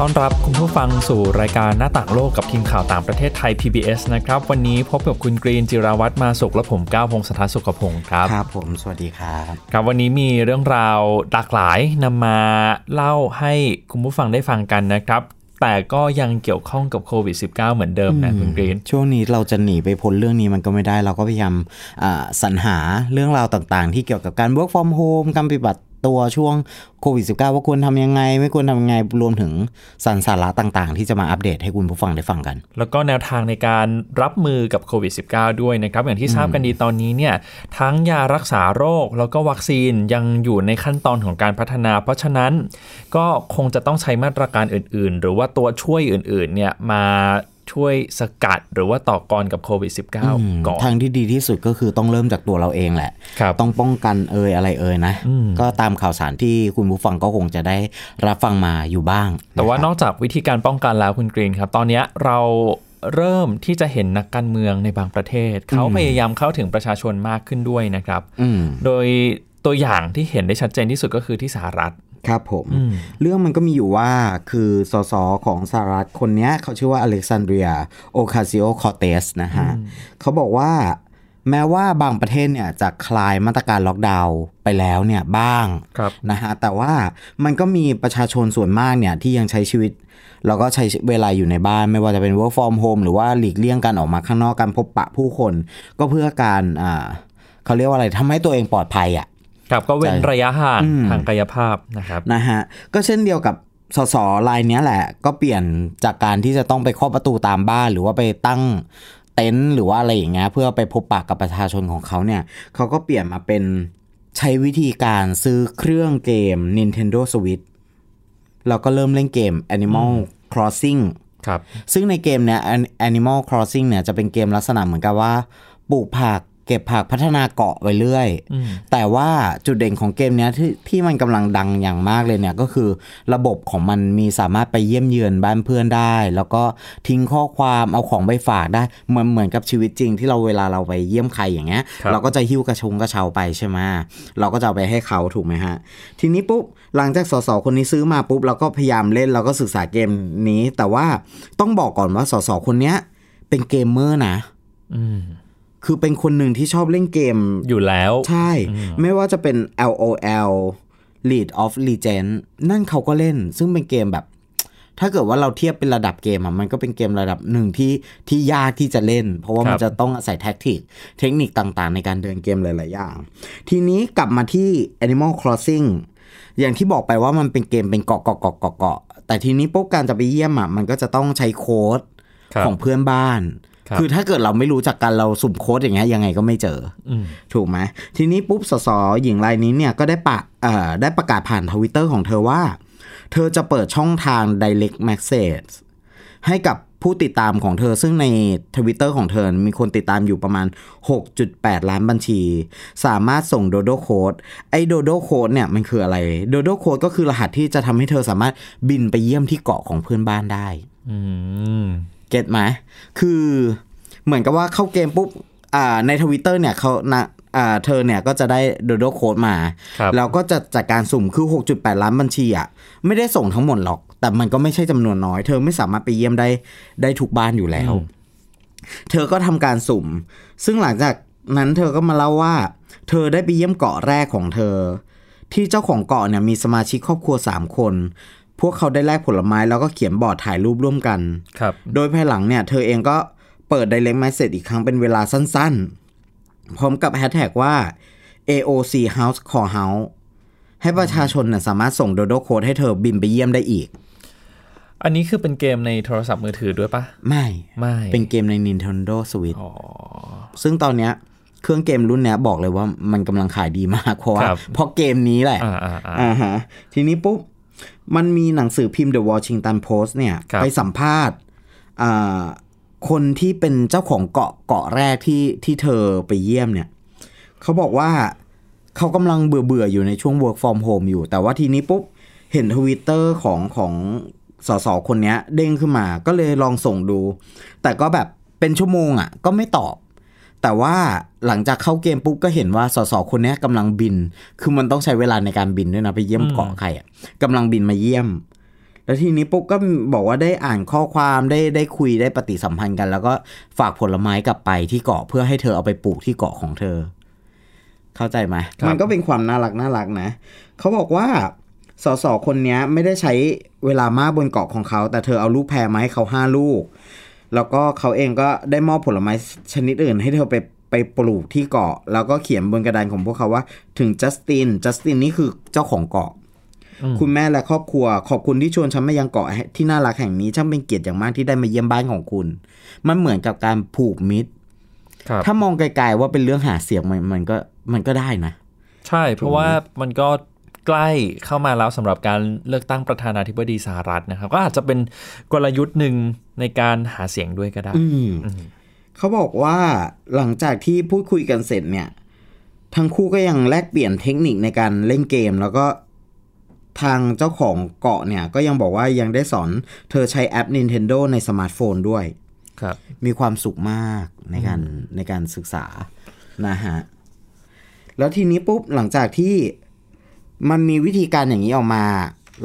ต้อนรับคุณผู้ฟังสู่รายการหน้าต่างโลกกับทีมข่าวต่างประเทศไทย PBS นะครับ วันนี้พบกับคุณกรีนจิราวัตรมาสุขและผมก้าวพงศธรสุขพงศ์ครับครับผมสวัสดีครับ ครับวันนี้มีเรื่องราวหลากหลายนำมาเล่าให้คุณผู้ฟังได้ฟังกันนะครับ แต่ก็ยังเกี่ยวข้องกับโควิด -19 เหมือนเดิมนะคุณกรีน ช่วงนี้เราจะหนีไปพ้นเรื่องนี้มันก็ไม่ได้ เราก็พยายามอ่าสรรหาเรื่องราวต่างๆ ที่เกี่ยวกับการ work from home การปฏิบัติ ตัวช่วงโควิด -19 ว่าควรทำยังไง ไม่ควรทำยังไงรวมถึงสรรสาระต่างๆ ที่จะมาอัปเดตให้คุณผู้ฟังได้ฟังกัน แล้วก็แนวทางในการรับมือกับโควิด -19 ด้วยนะครับ อย่างที่ทราบกันดีตอนนี้เนี่ยทั้งยารักษาโรคแล้วก็วัคซีนยังอยู่ในขั้นตอนของการพัฒนา เพราะฉะนั้นก็คงจะต้องใช้มาตรการอื่น ๆ หรือว่าตัวช่วยอื่นๆเนี่ยมา ช่วยสกัดหรือว่าต่อกรกับโควิด -19 ก่อนทางที่ดีที่สุดก็คือต้องเริ่มจากตัวเราเองแหละครับต้องป้องกันเอ่ยอะไรเอ่ยนะอืมก็ตามข่าวสารที่คุณผู้ฟังก็คงจะได้รับฟังมาอยู่บ้าง แต่ว่าะครับนอกจากวิธีการป้องกันแล้วคุณกรีนครับ ตอนเนี้ยเราเริ่มที่จะเห็นนักการเมืองในบางประเทศ เขาพยายามเข้าถึงประชาชนมากขึ้นด้วยนะครับอืมโดยตัวอย่างที่เห็นได้ชัดเจนที่สุดก็คือที่สหรัฐ ครับผมอืมเรื่องมันก็มีอยู่ว่าคือสสของสหรัฐคนเนี้ยเขาชื่อว่าอเล็กซานเดรียโอคาซิโอคอเตสนะฮะเขาบอกว่าแม้ว่าบางประเทศเนี่ยจะคลายมาตรการล็อกดาวน์ไปแล้วเนี่ยบ้างครับนะฮะแต่ว่ามันก็มีประชาชนส่วนมากเนี่ยที่ยังใช้ชีวิต แล้วก็ใช้เวลาอยู่ในบ้าน ไม่ว่าจะเป็น work from home หรือว่าหลีกเลี่ยงการออกมาข้างนอกการพบปะผู้คน ก็เพื่อการอ่าเขาเรียกว่าอะไรทำให้ตัวเองปลอดภัยอะ ครับก็เว้นใช่ระยะห่างอืมทางกายภาพนะครับนะฮะก็เช่นเดียวกับสสรายเนี้ยแหละ ก็เปลี่ยนจากการที่จะต้องไปเคาะประตูตามบ้าน หรือว่าไปตั้งเต็นท์หรือว่าอะไรอย่างเงี้ยเพื่อไปพบปะกับประชาชนของเขาเนี่ยเขาก็เปลี่ยนมาเป็นใช้วิธีการซื้อเครื่องเกม Nintendo Switch แล้วก็เริ่มเล่นเกม Animal Crossing ครับซึ่งในเกมเนี้ย An- Animal Crossing เนี่ยจะเป็นเกมลักษณะเหมือนกับว่าปลูกผัก เก็บผักพัฒนาเกาะไปเรื่อยอืมแต่ว่าจุดเด่นของเกมเนี้ยที่ที่มันกำลังดังอย่างมากเลยเนี่ยก็คือระบบของมันมีสามารถไปเยี่ยมเยือนบ้านเพื่อนได้ แล้วก็ทิ้งข้อความเอาของไปฝากได้เหมือนเหมือนกับชีวิตจริง ที่เราเวลาเราไปเยี่ยมใครอย่างเงี้ยครับเราก็จะหิ้วกระชงกระเช้าไปใช่ไหมเราก็จะเอาไปให้เขาถูกไหมฮะ ทีนี้ปุ๊บหลังจากสสคนนี้ซื้อมาปุ๊บเราก็พยายามเล่นเราก็ศึกษาเกมนี้ แต่ว่าต้องบอกก่อนว่าสสคนเนี้ยเป็นเกมเมอร์นะ อืม คือเป็นคนหนึ่งที่ชอบเล่นเกมอยู่แล้ว ใช่ ไม่ว่าจะเป็น LOL League of Legends นั่นเขาก็เล่น ซึ่งเป็นเกมแบบ ถ้าเกิดว่าเราเทียบเป็นระดับเกมอะมันก็เป็นเกมระดับหนึ่งที่ที่ยากที่จะเล่น เพราะว่าครับมันจะต้องอาศัยแท็กติกเทคนิคต่างๆ ในการเดินเกมหลายๆอย่าง ทีนี้กลับมาที่ Animal Crossing อย่างที่บอกไปว่ามันเป็นเกมเป็นเกาะเกาะเกาะเกาะเกาะแต่ทีนี้ปุ๊บการจะไปเยี่ยมอะมันก็จะต้องใช้โค้ดครับของเพื่อนบ้าน ครับคือถ้าเกิดเราไม่รู้จักกันเราสุ่มโค้ดอย่างเงี้ยยังไงก็ไม่เจออืมถูกไหมทีนี้ปุ๊บสสหญิงรายนี้เนี่ยก็ได้ปะเอ่อได้ประกาศผ่านทวิตเตอร์ของเธอว่า เธอจะเปิดช่องทาง direct message ให้กับผู้ติดตามของเธอซึ่งในทวิตเตอร์ของเธอ มีคนติดตามอยู่ประมาณ 6.8 ล้านบัญชี สามารถส่ง Dodo Code ไอ้ Dodo Code เนี่ยมันคืออะไร Dodo Code ก็คือรหัสที่จะทำให้เธอสามารถบินไปเยี่ยมที่เกาะของเพื่อนบ้านได้อืม get ไหมคือเหมือนกับว่าเข้าเกมปุ๊บอ่าในทวิตเตอร์เนี่ยเขานะอ่าเธอเนี่ยก็จะได้ Dodo Code มาครับแล้วก็จะจัดการสุ่มคือ 6.8 ล้านบัญชีอะไม่ได้ส่งทั้งหมดหรอก แต่มันก็ไม่ใช่จำนวนน้อย เธอไม่สามารถไปเยี่ยมได้ได้ทุกบ้านอยู่แล้ว เธอก็ทำการสุ่ม ซึ่งหลังจากนั้นเธอก็มาเล่าว่า เธอได้ไปเยี่ยมเกาะแรกของเธอ ที่เจ้าของเกาะเนี่ยมีสมาชิกครอบครัว 3 คน พวกเขาได้แลกผลไม้แล้วก็เขียนบอร์ดถ่ายรูปร่วมกัน ครับ โดยภายหลังเนี่ย เธอเองก็เปิด direct message อีกครั้งเป็นเวลาสั้นๆ พร้อมกับแฮชแท็กว่า AOC House Call House ให้ประชาชนเนี่ยสามารถส่งโดโดโค้ดให้เธอบินไปเยี่ยมได้อีก อันนี้คือเป็นเกมในโทรศัพท์มือถือด้วยปะไม่ไม่ เป็นเกมใน Nintendo Switch อ๋อ ซึ่งตอนเนี้ยเครื่องเกมรุ่นเนี้ยบอกเลยว่ามันกำลังขายดีมากเพราะว่าครับ เพราะเกมนี้แหละ อ่าอ่าอ่า อ่าฮะทีนี้ปุ๊บ มันมีหนังสือพิมพ์ The Washington Post เนี่ยครับไปสัมภาษณ์อ่าคนที่เป็นเจ้าของเกาะเกาะแรกที่ที่เธอไปเยี่ยมเนี่ยเขาบอกว่าเขากำลังเบื่อเบื่อๆอยู่ในช่วง work from home อยู่ แต่ว่าทีนี้ปุ๊บ เห็นทวิตเตอร์ของของสสคนเนี้ยเด้งขึ้นมา ก็เลยลองส่งดู แต่ก็แบบเป็นชั่วโมงอะ ก็ไม่ตอบ แต่ว่าหลังจากเข้าเกมปุ๊บก็เห็นว่าสสคนเนี้ยกำลังบิน คือมันต้องใช้เวลาในการบินด้วยนะไปเยี่ยมเกาะใครอะกำลังบินมาเยี่ยม แล้วทีนี้ปุ๊บก็บอกว่าได้อ่านข้อความได้ได้คุยได้ปฏิสัมพันธ์กัน แล้วก็ฝากผลไม้กลับไปที่เกาะเพื่อให้เธอเอาไปปลูกที่เกาะของเธอ เข้าใจไหมครับมันก็เป็นความน่ารักน่ารักนะเขาบอกว่าสสคนเนี้ยไม่ได้ใช้เวลามากบนเกาะของเขา แต่เธอเอาลูกแพรมาให้เขาห้าลูก แล้วก็เขาเองก็ได้มอบผลไม้ชนิดอื่น ให้เธอไปไปปลูกที่เกาะ แล้วก็เขียนบนกระดานของพวกเขาว่า ถึงจัสตินจัสตินนี่คือเจ้าของเกาะ คุณแม่และครอบครัว ขอบคุณที่ชวนฉันมายังเกาะที่น่ารักแห่งนี้ช่างเป็นเกียรติอย่างมากที่ได้มาเยี่ยมบ้านของคุณ มันเหมือนกับการผูกมิตรครับถ้ามองไกลๆว่าเป็นเรื่องหาเสียงมันมันก็มันก็ได้นะ ใช่เพราะว่ามันก็ ใกล้เข้ามาแล้วสำหรับการเลือกตั้งประธานาธิบดีสหรัฐนะครับ ก็อาจจะเป็นกลยุทธ์หนึ่งในการหาเสียงด้วยก็ได้อืมเขาบอกว่าหลังจากที่พูดคุยกันเสร็จเนี่ย ทั้งคู่ก็ยังแลกเปลี่ยนเทคนิคในการเล่นเกม แล้วก็ทางเจ้าของเกาะเนี่ย ก็ยังบอกว่ายังได้สอนเธอใช้แอป Nintendo ในสมาร์ทโฟนด้วยครับมีความสุขมากในการในการศึกษานะฮะแล้วทีนี้ปุ๊บหลังจากที่ มันมีวิธีการอย่างนี้ออกมา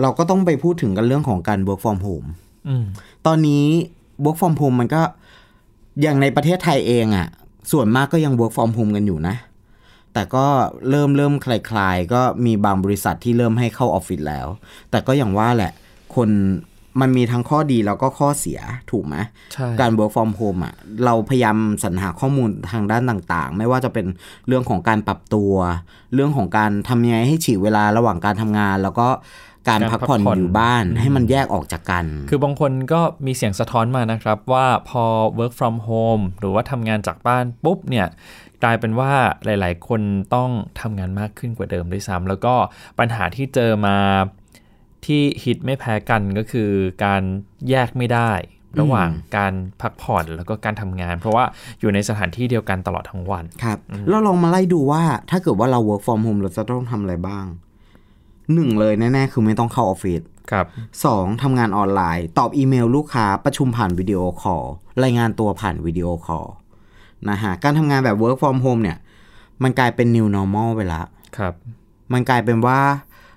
เราก็ต้องไปพูดถึงกันเรื่องของการ work from home อืมตอนนี้ work from home มันก็อย่างในประเทศไทยเองอะ่ะ ส่วนมากก็ยัง work from home กันอยู่นะ แต่ก็เริ่มเริ่มคลายๆ ก็มีบางบริษัทที่เริ่มให้เข้าออฟฟิศแล้ว แต่ก็อย่างว่าแหละ คน มันมีทั้งข้อดีแล้วก็ข้อเสียถูกไหมใช่การ work from home อะเราพยายามสรรหาข้อมูลทางด้านต่างๆ ไม่ว่าจะเป็นเรื่องของการปรับตัว เรื่องของการทำยังไงให้ฉีกเวลาระหว่างการทำงาน แล้วก็การพักผ่อนอยู่บ้านให้มันแยกออกจากกัน คือบางคนก็มีเสียงสะท้อนมานะครับ ว่าพอ work from home หรือว่าทำงานจากบ้านปุ๊บเนี่ยกลายเป็นว่าหลาย ๆ คนต้องทำงานมากขึ้นกว่าเดิมด้วยซ้ำแล้วก็ปัญหาที่เจอมา ที่ฮิตไม่แพ้กันก็คือการแยกไม่ได้ระหว่างการพักผ่อนแล้วก็การทำงาน เพราะว่าอยู่ในสถานที่เดียวกันตลอดทั้งวันครับเราลองมาไล่ดูว่าถ้าเกิดว่าเรา work from home เราจะต้องทำอะไรบ้างหนึ่งเลยแน่ๆ คือไม่ต้องเข้าออฟฟิศครับสองทำงานออนไลน์ ตอบอีเมลลูกค้าประชุมผ่านวิดีโอคอลรายงานตัวผ่านวิดีโอคอลนะฮะการทำงานแบบ work from home เนี่ย มันกลายเป็น new normal ไปละครับ มันกลายเป็นว่า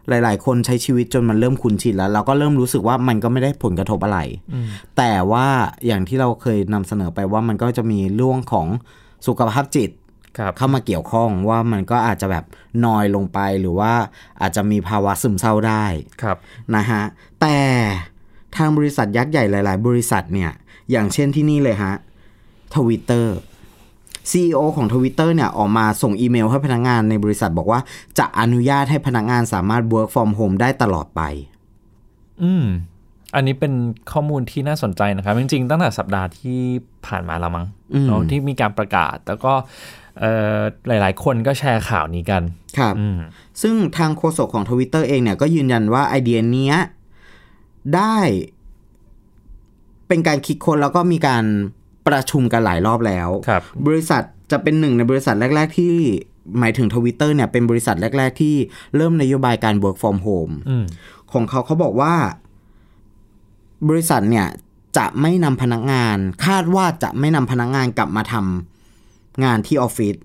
หลาย ๆ คนใช้ชีวิตจนมันเริ่มคุ้นชินแล้ว เราก็เริ่มรู้สึกว่ามันก็ไม่ได้ผลกระทบอะไร แต่ว่าอย่างที่เราเคยนำเสนอไปว่ามันก็จะมีเรื่องของสุขภาพจิตครับเข้ามาเกี่ยวข้องว่ามันก็อาจจะแบบนอยลงไปหรือว่าอาจจะมีภาวะซึมเศร้าได้ครับนะฮะแต่ทางบริษัทยักษ์ใหญ่หลาย ๆ บริษัทเนี่ย อย่างเช่นที่นี่เลยฮะทวิตเตอร์ CEO ของทวิตเตอร์เนี่ยออกมาส่งอีเมลให้พนักงานในบริษัทบอกว่า จะอนุญาตให้พนักงานสามารถ work from home ได้ตลอดไป อืม อันนี้เป็นข้อมูลที่น่าสนใจนะครับ จริง ๆ ตั้งแต่สัปดาห์ที่ผ่านมาแล้วมั้งอืมเนาะที่มีการประกาศ แล้วก็เอ่อหลาย ๆ คนก็แชร์ข่าวนี้กัน ครับอืมซึ่งทางโฆษกของทวิตเตอร์เองเนี่ยก็ยืนยันว่าไอเดียเนี้ยได้เป็นการคิดค้นแล้วก็มีการ ประชุมกันหลายรอบแล้วครับบริษัทจะเป็นหนึ่งในบริษัทแรก ๆ ที่หมายถึงทวิตเตอร์เนี่ยเป็นบริษัทแรก ๆ ที่เริ่มนโยบายการ work from home อืมของเขาเขาบอกว่า บริษัทเนี่ยจะไม่นำพนักงาน คาดว่าจะไม่นำพนักงานกลับมาทำงานที่ออฟฟิศ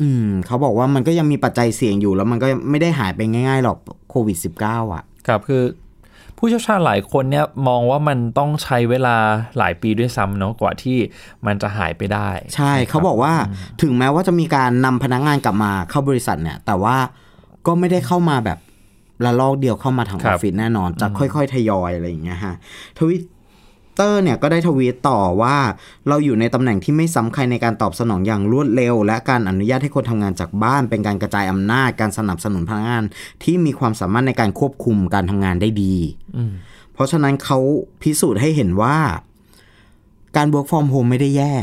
อืม เขาบอกว่ามันก็ยังมีปัจจัยเสี่ยงอยู่แล้วมันก็ไม่ได้หายไปง่าย ๆ หรอกโควิด -19 อะ ครับ คือ ผู้เชี่ยวชาญหลายคนเนี่ยมองว่ามันต้องใช้เวลาหลายปีด้วยซ้ำเนาะกว่าที่มันจะหายไปได้ ใช่เขาบอกว่าถึงแม้ว่าจะมีการนำพนักงานกลับมาเข้าบริษัทเนี่ย แต่ว่าก็ไม่ได้เข้ามาแบบละลอกเดียวเข้ามาทางอครัอบฟฟิศแน่นอน จะค่อยๆ ทยอยอะไรอย่างเงี้ยฮะทวิต เตอร์เนี่ยก็ได้ทวีตต่อว่า เราอยู่ในตำแหน่งที่ไม่ซ้ำใครในการตอบสนองอย่างรวดเร็ว และการอนุญาตให้คนทำงานจากบ้าน เป็นการกระจายอำนาจการสนับสนุนพนักงาน ที่มีความสามารถในการควบคุมการทำงานได้ดีเพราะฉะนั้นเขาพิสูจน์ให้เห็นว่า การ work from home ไม่ได้แย่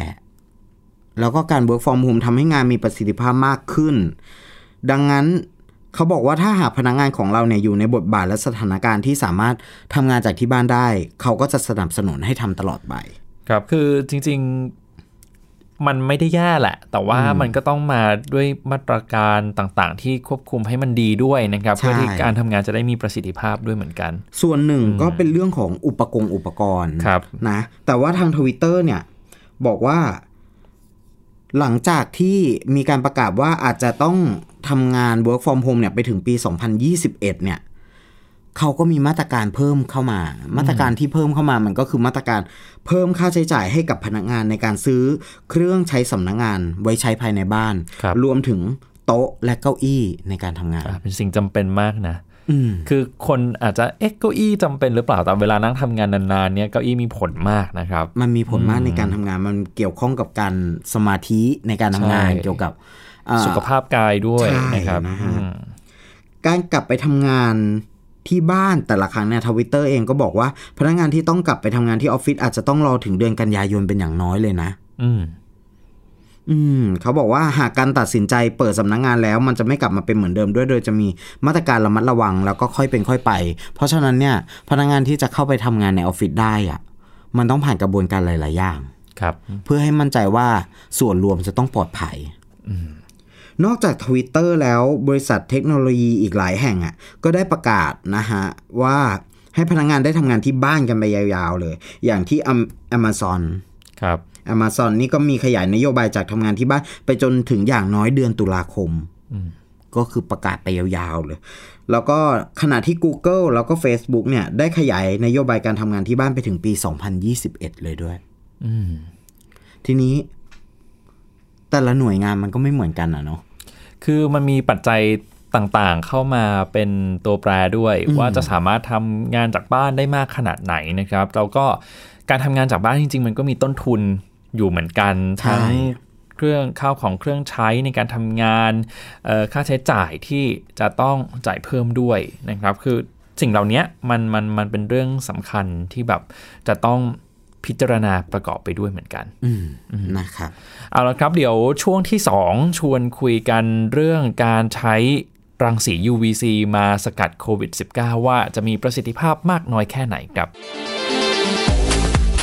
แล้วก็การ work from home ทำให้งานมีประสิทธิภาพมากขึ้น ดังนั้น เขาบอกว่าถ้าหากพนักงานของเราเนี่ยอยู่ในบทบาทและสถานการณ์ที่สามารถทำงานจากที่บ้านได้ เขาก็จะสนับสนุนให้ทำตลอดไป ครับคือจริงมันไม่ได้แย่แหละ แต่ว่ามันก็ต้องมาด้วยมาตรการต่างๆ ที่ควบคุมให้มันดีด้วยนะครับใช่เพื่อที่การทำงานจะได้มีประสิทธิภาพด้วยเหมือนกัน ส่วนหนึ่งก็เป็นเรื่องของอุปกรณ์อุปกรณ์ครับนะแต่ว่าทางทวิตเตอร์เนี่ยบอกว่า หลังจากที่มีการประกาศว่าอาจจะต้องทำงาน work from home เนี่ยไปถึงปี 2021 เนี่ยเขาก็มีมาตรการเพิ่มเข้ามา มาตรการที่เพิ่มเข้ามามันก็คือมาตรการเพิ่มค่าใช้จ่ายให้กับพนักงานในการซื้อเครื่องใช้สำนักงานไว้ใช้ภายในบ้านครับรวมถึงโต๊ะและเก้าอี้ในการทำงานอะเป็นสิ่งจำเป็นมากนะอืม คือคนอาจจะเอ๊ะเก้าอี้จำเป็นหรือเปล่าแต่เวลานั่งทำงานนานๆเนี่ยเก้าอี้มีผลมากนะครับ มันมีผลมากในการทำงานมันเกี่ยวข้องกับการสมาธิในการทำงานใช่เกี่ยวกับอ่สุขภาพกายด้วยใช่นะครับนะฮะอืมการกลับไปทำงานที่บ้านแต่ละครั้งเนี่ยทวิตเตอร์เองก็บอกว่า พนักงานที่ต้องกลับไปทำงานที่ออฟฟิศอาจจะต้องรอถึงเดือนกันยายนเป็นอย่างน้อยเลยนะ อืม อืมเขาบอกว่าหากการตัดสินใจเปิดสำนักงานแล้ว มันจะไม่กลับมาเป็นเหมือนเดิมด้วย โดยจะมีมาตรการระมัดระวังแล้วก็ค่อยเป็นค่อยไป เพราะฉะนั้นเนี่ยพนักงานที่จะเข้าไปทำงานในออฟฟิศได้อะมันต้องผ่านกระบวนการหลาย ๆ อย่างครับ เพื่อให้มั่นใจว่าส่วนรวมจะต้องปลอดภัยนอกจาก Twitter แล้วบริษัทเทคโนโลยีอีกหลายแห่งอะก็ได้ประกาศนะฮะว่าให้พนักงานได้ทำงานที่บ้านกันไปยาว ๆ เลย อย่างที่ Amazon ครับ Amazon นี่ก็มีขยายนโยบายจากทำงานที่บ้านไปจนถึงอย่างน้อยเดือนตุลาคม ก็คือประกาศไปยาวๆเลย แล้วก็ขณะที่ Google แล้วก็ Facebook เนี่ย ได้ขยายนโยบายการทำงานที่บ้านไปถึงปี 2021 เลยด้วยอืมทีนี้ แต่ละหน่วยงานมันก็ไม่เหมือนกันอะเนาะคือมันมีปัจจัยต่างๆเข้ามาเป็นตัวแปรด้วย ว่าจะสามารถทำงานจากบ้านได้มากขนาดไหนนะครับ แล้วก็การทำงานจากบ้านจริง ๆ มันก็มีต้นทุน อยู่เหมือนกันใช่ทั้งเครื่องข้าวของเครื่องใช้ในการทำงานเอ่อค่าใช้จ่ายที่จะต้องจ่ายเพิ่มด้วยนะครับ คือสิ่งเหล่านี้มันมันมันเป็นเรื่องสำคัญที่แบบจะต้องพิจารณาประกอบไปด้วยเหมือนกันอืมนะครับ เอาละครับเดี๋ยวช่วงที่ 2 ชวนคุยกันเรื่องการใช้รังสี UVC มาสกัดโควิด -19 ว่าจะมีประสิทธิภาพมากน้อยแค่ไหนครับ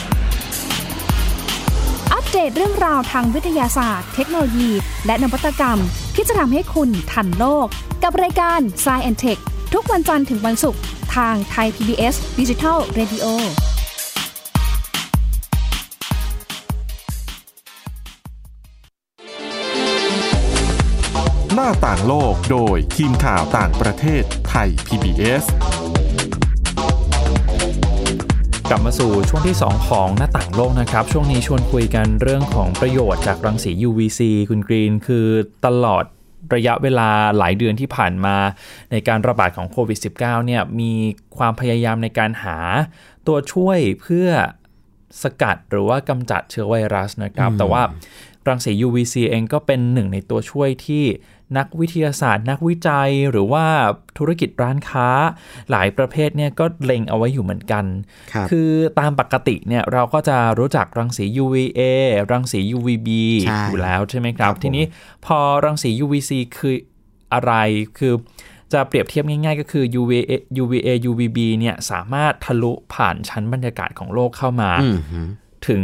ัป เดตเรื่องราวทางวิทยาศาสตร์ เทคโนโลยี และนวัตกรรม ที่จะทำให้คุณทันโลก กับรายการ s c i e n t e c h ทุกวันจันทร์ถึงวันศุกร์ทางไทย PBS Digital Radio หน้าต่างโลกโดยทีมข่าวต่างประเทศไทย PBS กลับมาสู่ช่วงที่ 2 ของหน้าต่างโลกนะครับ ช่วงนี้ชวนคุยกันเรื่องของประโยชน์จากรังสี UVC คุณกรีนคือตลอดระยะเวลาหลายเดือนที่ผ่านมา ในการระบาดของโควิด -19 เนี่ยมีความพยายามในการหาตัวช่วยเพื่อสกัดหรือว่ากำจัดเชื้อไวรัสนะครับ แต่ว่ารังสี UVC เองก็เป็นหนึ่งในตัวช่วยที่ นักวิทยาศาสตร์ นักวิจัยหรือว่าธุรกิจร้านค้า หลายประเภทเนี่ยก็เล็งเอาไว้อยู่เหมือนกันครับคือตามปกติเนี่ยเราก็จะรู้จักรังสี UVA รังสี UVB ใช่อยู่แล้วใช่ไหมครับครับผมทีนี้พอรังสี UVC คืออะไรคือจะเปรียบเทียบง่าย ๆ ก็คือ UVA UVA UVB เนี่ยสามารถทะลุผ่านชั้นบรรยากาศของโลกเข้ามาอืมฮึถึง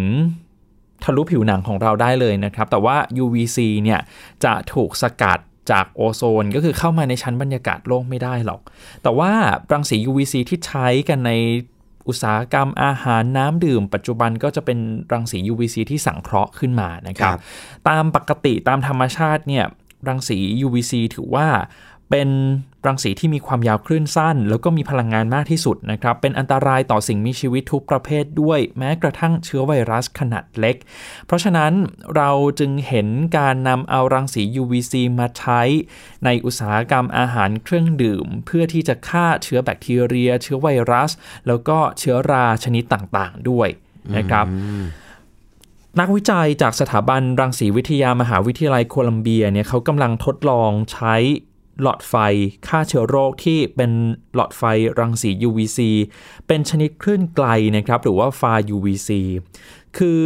ทะลุผิวหนังของเราได้เลยนะครับ แต่ว่า UVC เนี่ยจะถูกสกัด จากโอโซนก็คือเข้ามาในชั้นบรรยากาศโลกไม่ได้หรอก แต่ว่ารังสี UVC ที่ใช้กันในอุตสาหกรรมอาหารน้ำดื่ม ปัจจุบันก็จะเป็นรังสี UVC ที่สังเคราะห์ขึ้นมานะครับครับตามปกติตามธรรมชาติเนี่ยรังสี UVC ถือว่า เป็นรังสีที่มีความยาวคลื่นสั้น แล้วก็มีพลังงานมากที่สุดนะครับ เป็นอันตรายต่อสิ่งมีชีวิตทุกประเภทด้วย แม้กระทั่งเชื้อไวรัสขนาดเล็ก เพราะฉะนั้นเราจึงเห็นการนำเอารังสี UVC มาใช้ ในอุตสาหกรรมอาหารเครื่องดื่ม เพื่อที่จะฆ่าเชื้อแบคทีเรีย เชื้อไวรัส แล้วก็เชื้อราชนิดต่างๆ ด้วยนะครับนักวิจัยจากสถาบันรังสีวิทยามหาวิทยาลัยโคลัมเบียเนี่ยเขากำลังทดลองใช้ หลอดไฟฆ่าเชื้อโรคที่เป็นหลอดไฟรังสี UVC เป็นชนิดคลื่นไกลนะครับหรือว่าฟา UVC คือ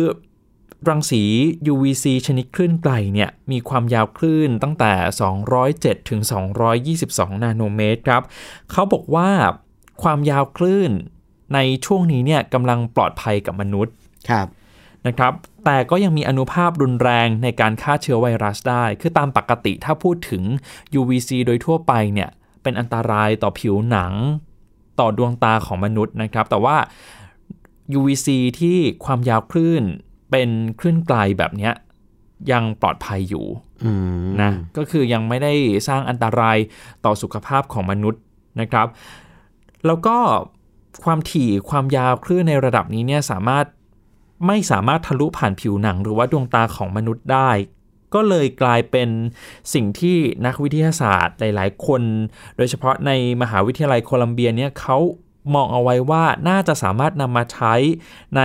รังสี UVC ชนิดคลื่นไกลเนี่ยมีความยาวคลื่นตั้งแต่ 207 ถึง 222 นาโนเมตรครับ เขาบอกว่าความยาวคลื่นในช่วงนี้เนี่ยกำลังปลอดภัยกับมนุษย์ครับ นะครับ แต่ก็ยังมีอนุภาพรุนแรงในการฆ่าเชื้อไวรัสได้ คือตามปกติถ้าพูดถึง UVC โดยทั่วไปเนี่ย เป็นอันตรายต่อผิวหนัง ต่อดวงตาของมนุษย์นะครับ แต่ว่า UVC ที่ความยาวคลื่นเป็นคลื่นไกลแบบเนี้ยยังปลอดภัยอยู่อืมนะก็คือยังไม่ได้สร้างอันตรายต่อสุขภาพของมนุษย์นะครับ แล้วก็ความถี่ความยาวคลื่นในระดับนี้เนี่ยสามารถ ไม่สามารถทะลุผ่านผิวหนังหรือว่าดวงตาของมนุษย์ได้ ก็เลยกลายเป็นสิ่งที่นักวิทยาศาสตร์หลาย ๆ คน โดยเฉพาะในมหาวิทยาลัยโคลัมเบียเนี่ยเขามองเอาไว้ว่าน่าจะสามารถนำมาใช้ใน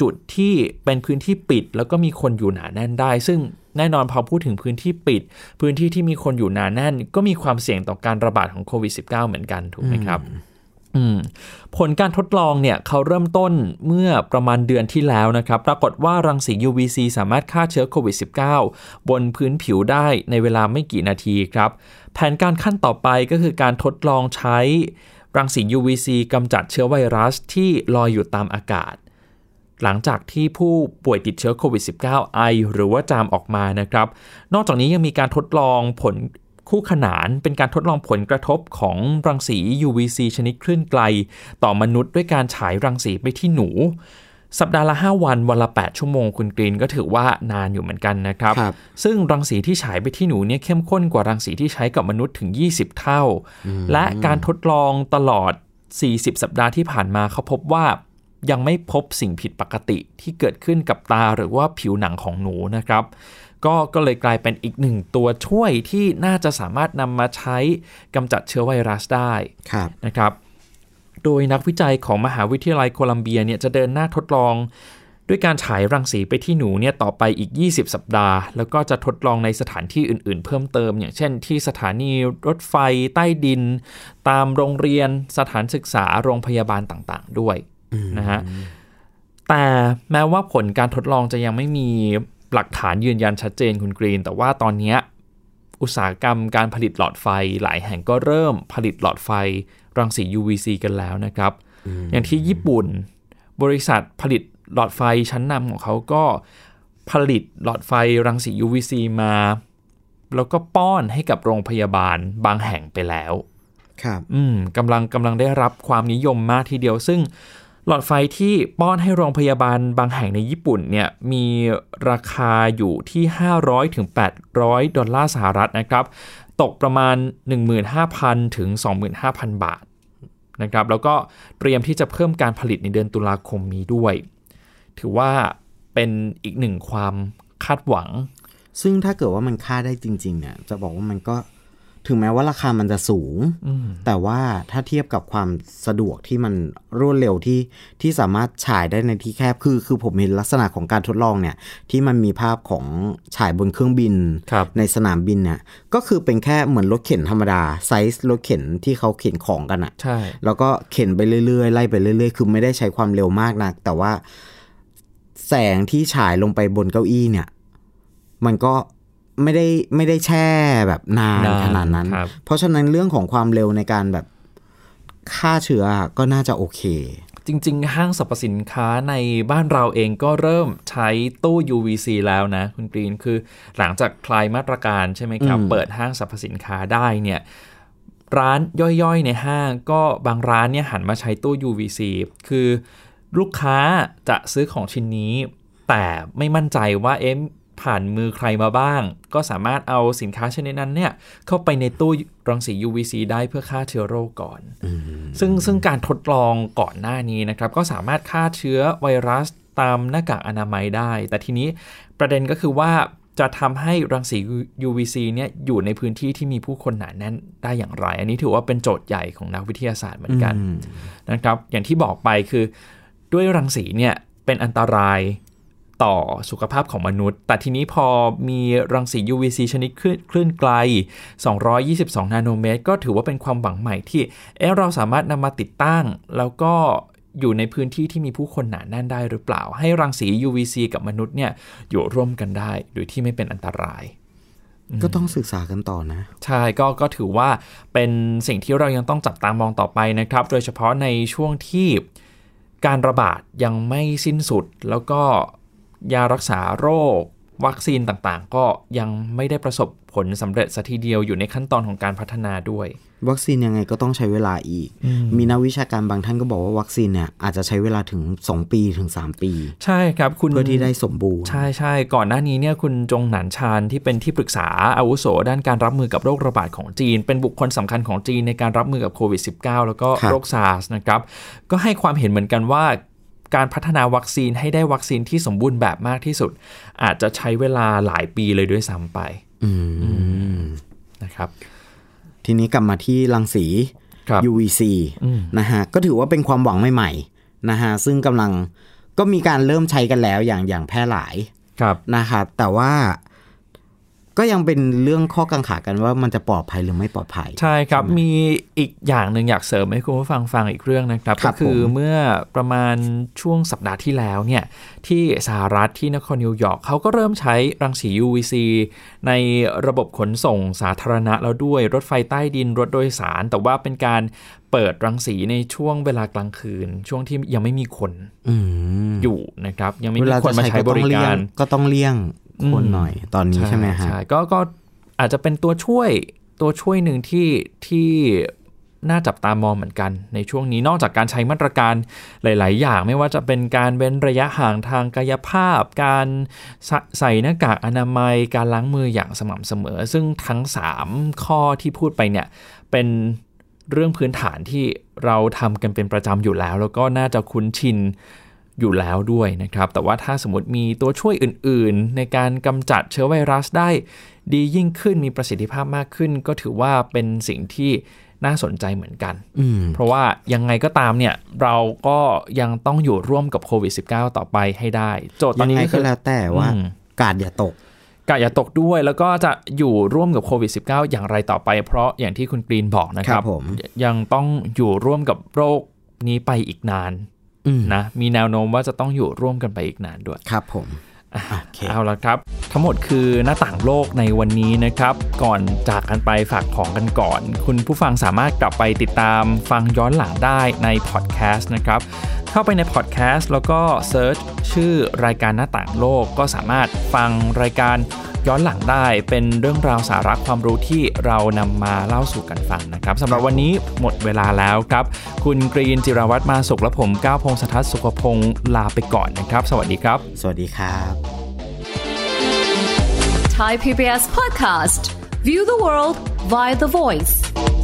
จุดที่เป็นพื้นที่ปิด แล้วก็มีคนอยู่หนาแน่นได้ ซึ่งแน่นอนพอพูดถึงพื้นที่ปิด พื้นที่ที่มีคนอยู่หนาแน่น ก็มีความเสี่ยงต่อการระบาดของโควิด -19 เหมือนกันถูกไหมครับ ผลการทดลองเนี่ยเขาเริ่มต้นเมื่อประมาณเดือนที่แล้วนะครับ ปรากฏว่ารังสี UVC สามารถฆ่าเชื้อโควิด -19 บนพื้นผิวได้ในเวลาไม่กี่นาทีครับ แผนการขั้นต่อไปก็คือการทดลองใช้รังสี UVC กำจัดเชื้อไวรัสที่ลอยอยู่ตามอากาศ หลังจากที่ผู้ป่วยติดเชื้อโควิด -19 ไอหรือว่าจามออกมานะครับ นอกจากนี้ยังมีการทดลองผล คู่ขนานเป็นการทดลองผลกระทบของรังสี UVC ชนิดคลื่นไกล ต่อมนุษย์ด้วยการฉายรังสีไปที่หนู สัปดาห์ละ 5 วัน วันละ 8 ชั่วโมงคุณกรีนก็ถือว่านานอยู่เหมือนกันนะครับครับซึ่งรังสีที่ฉายไปที่หนูเนี่ยเข้มข้นกว่ารังสีที่ใช้กับมนุษย์ถึง 20 เท่า และการทดลองตลอด 40 สัปดาห์ที่ผ่านมาเขาพบว่ายังไม่พบสิ่งผิดปกติที่เกิดขึ้นกับตาหรือว่าผิวหนังของหนูนะครับ ก็ก็เลยกลายเป็นอีกหนึ่งตัวช่วยที่น่าจะสามารถนำมาใช้กำจัดเชื้อไวรัสได้ครับนะครับ โดยนักวิจัยของมหาวิทยาลัยโคลัมเบียเนี่ยจะเดินหน้าทดลอง ด้วยการฉายรังสีไปที่หนูเนี่ยต่อไปอีก 20 สัปดาห์ แล้วก็จะทดลองในสถานที่อื่น ๆ เพิ่มเติม อย่างเช่น ที่สถานีรถไฟใต้ดิน ตามโรงเรียนสถานศึกษาโรงพยาบาลต่างๆ ด้วยนะฮะแต่แม้ว่าผลการทดลองจะยังไม่มี หลักฐานยืนยันชัดเจนคุณกรีน แต่ว่าตอนเนี้ยอุตสาหกรรมการผลิตหลอดไฟหลายแห่งก็เริ่มผลิตหลอดไฟรังสี UVC กันแล้วนะครับ อย่างที่ญี่ปุ่น บริษัทผลิตหลอดไฟชั้นนำของเขาก็ผลิตหลอดไฟรังสี UVC มา แล้วก็ป้อนให้กับโรงพยาบาลบางแห่งไปแล้ว ครับ อืมกำลังกำลังได้รับความนิยมมากทีเดียวซึ่ง หลอดไฟที่ป้อนให้โรงพยาบาลบางแห่งในญี่ปุ่นเนี่ยมีราคาอยู่ที่ 500ถึง800 ดอลลาร์สหรัฐนะครับ ตกประมาณ 15,000 ถึง 25,000 บาทนะครับแล้วก็เตรียมที่จะเพิ่มการผลิตในเดือนตุลาคมนี้ด้วย ถือว่าเป็นอีกหนึ่งความคาดหวัง ซึ่งถ้าเกิดว่ามันฆ่าได้จริงๆเนี่ยจะบอกว่ามันก็ ถึงแม้ว่าราคามันจะสูง แต่ว่าถ้าเทียบกับความสะดวกที่มันรวดเร็วที่ที่สามารถฉายได้ในที่แคบคือ คือผมเห็นลักษณะของการทดลองเนี่ย ที่มันมีภาพของฉายบนเครื่องบินครับในสนามบินเนี่ยก็คือเป็นแค่เหมือนรถเข็นธรรมดาไซส์รถเข็นที่เขาเข็นของกันอะใช่แล้วก็เข็นไปเรื่อยๆ ไล่ไปเรื่อยๆ คือไม่ได้ใช้ความเร็วมากนัก แต่ว่าแสงที่ฉายลงไปบนเก้าอี้เนี่ย มันก็ ไม่ได้ไม่ได้แช่แบบนานนานขนาดนั้นครับเพราะฉะนั้นเรื่องของความเร็วในการแบบฆ่าเชื้อก็น่าจะโอเค จริง ๆ ห้างสรรพสินค้าในบ้านเราเองก็เริ่มใช้ตู้ UVC แล้วนะ คุณกรีนคือหลังจากคลายมาตรการใช่ไหมครับอืมเปิดห้างสรรพสินค้าได้เนี่ยร้านย่อยๆ ในห้างก็บางร้านเนี่ยหันมาใช้ตู้ UVC คือลูกค้าจะซื้อของชิ้นนี้ แต่ไม่มั่นใจว่าเอ๊ะ ผ่านมือใครมาบ้าง ก็สามารถเอาสินค้าชนิดนั้นเนี่ยเข้าไปในตู้รังสี UVC ได้เพื่อฆ่าเชื้อโรคก่อน ซึ่งซึ่งการทดลองก่อนหน้านี้นะครับก็สามารถฆ่าเชื้อไวรัสตามหน้ากากอนามัยได้ แต่ทีนี้ประเด็นก็คือว่าจะทำให้รังสี UVC เนี่ยอยู่ในพื้นที่ที่มีผู้คนหนาแน่นได้อย่างไร อันนี้ถือว่าเป็นโจทย์ใหญ่ของนักวิทยาศาสตร์เหมือนกันนะครับ อย่างที่บอกไปคือด้วยรังสีเนี่ยเป็นอันตราย ต่อสุขภาพของมนุษย์ แต่ทีนี้พอมีรังสี UVC ชนิดคลื่นคลื่นไกล 222 นาโนเมตร ก็ถือว่าเป็นความหวังใหม่ที่เอ๊ะเราสามารถนำมาติดตั้ง แล้วก็อยู่ในพื้นที่ที่มีผู้คนหนาแน่นได้หรือเปล่า ให้รังสี UVC กับมนุษย์เนี่ยอยู่ร่วมกันได้ โดยที่ไม่เป็นอันตรายก็ต้องศึกษากันต่อนะ ใช่ก็ก็ถือว่าเป็นสิ่งที่เรายังต้องจับตามองต่อไปนะครับ โดยเฉพาะในช่วงที่การระบาดยังไม่สิ้นสุด แล้วก็ ยารักษาโรค วัคซีนต่างๆ ก็ยังไม่ได้ประสบผลสำเร็จสัทีเดียวอยู่ในขั้นตอนของการพัฒนาด้วย วัคซีนยังไงก็ต้องใช้เวลาอีก มีนักวิชาการบางท่านก็บอกว่าวัคซีนเนี่ยอาจจะใช้เวลาถึง 2 ปีถึง 3 ปี ใช่ครับคุณเพื่อที่ได้สมบูรณ์ ใช่ใช่ก่อนหน้านี้เนี่ยคุณจงหนานชานที่เป็นที่ปรึกษาอาวุโสด้านการรับมือกับโรคระบาดของจีน เป็นบุคคลสำคัญของจีนในการรับมือกับโควิด -19 แล้วก็ครับโรคซาร์สนะครับก็ให้ความเห็นเหมือนกันว่า การพัฒนาวัคซีนให้ได้วัคซีนที่สมบูรณ์แบบมากที่สุด อาจจะใช้เวลาหลายปีเลยด้วยซ้ำไปอืมนะครับ ทีนี้กลับมาที่รังสีครับ UVC อืมนะฮะก็ถือว่าเป็นความหวังใหม่ๆนะฮะซึ่งกำลังก็มีการเริ่มใช้กันแล้วอย่างอย่างแพร่หลายครับนะครับแต่ว่า ก็ยังเป็นเรื่องข้อกังขากันว่ามันจะปลอดภัยหรือไม่ปลอดภัย ใช่ครับมีอีกอย่างหนึ่งอยากเสริมให้คุณผู้ฟังฟังอีกเรื่องนะครับครัก็บคือผมเมื่อประมาณช่วงสัปดาห์ที่แล้วเนี่ยที่สหรัฐที่นครนิวยอร์กเขาก็เริ่มใช้รังสี UVC ในระบบขนส่งสาธารณะแล้วด้วยรถไฟใต้ดินรถโดยสาร แต่ว่าเป็นการเปิดรังสีในช่วงเวลากลางคืน ช่วงที่ยังไม่มีคนอืมอยู่นะครับ ยังไม่เวมีลาคนจะมาใช้ใช้ก็บต้องริเลี่ยกางรก็ต้องเลี่ยง คนหน่อยตอนนี้ใช่ไหมฮะใช่ก็ก็อาจจะเป็นตัวช่วยตัวช่วยหนึ่งที่ที่น่าจับตามองเหมือนกัน ในช่วงนี้นอกจากการใช้มาตรการหลาย ๆ อย่าง ไม่ว่าจะเป็นการเว้นระยะห่างทางกายภาพ การใส่ใส่หน้ากากอนามัยการล้างมืออย่างสม่ำเสมอ ซึ่งทั้ง 3 ข้อที่พูดไปเนี่ยเป็นเรื่องพื้นฐานที่เราทำกันเป็นประจำอยู่แล้ว แล้วก็น่าจะคุ้นชิน อยู่แล้วด้วยนะครับ แต่ว่าถ้าสมมติมีตัวช่วยอื่นๆ ในการกำจัดเชื้อไวรัสได้ดียิ่งขึ้นมีประสิทธิภาพมากขึ้น ก็ถือว่าเป็นสิ่งที่น่าสนใจเหมือนกันอืมเพราะว่ายังไงก็ตามเนี่ยเราก็ยังต้องอยู่ร่วมกับโควิด -19 ต่อไปให้ได้ โจทย์ตอยันงนี้ไงก็ก็คือแล้วแต่ว่าอืมกาดอย่าตกกะอย่าตกด้วยแล้วก็จะอยู่ร่วมกับโควิด -19 อย่างไรต่อไป เพราะอย่างที่คุณกรีนบอกนะครัครับบผมยังต้องอยู่ร่วมกับโรคนี้ไปอีกนานอืม นะมีแนวโน้มว่าจะต้องอยู่ร่วมกันไปอีกนานด้วยครับผมโอเคเอาละครับ ทั้งหมดคือหน้าต่างโลกในวันนี้นะครับ ก่อนจากกันไปฝากของกันก่อน คุณผู้ฟังสามารถกลับไปติดตามฟังย้อนหลังได้ในพอดแคสต์นะครับ เข้าไปในพอดแคสต์แล้วก็ search ชื่อรายการหน้าต่างโลกก็สามารถฟังรายการ ย้อนหลังได้เป็นเรื่องราวสาระความรู้ที่เรานำมาเล่าสู่กันฟังนะครับสำหรับวันนี้หมดเวลาแล้วครับ คุณกรีนจิรวัตรมาสุขและผมก้าวพงศทัศน์สุขพงศ์ลาไปก่อนนะครับ สวัสดีครับ สวัสดีครับ Thai PBS podcast. View the world via the voice.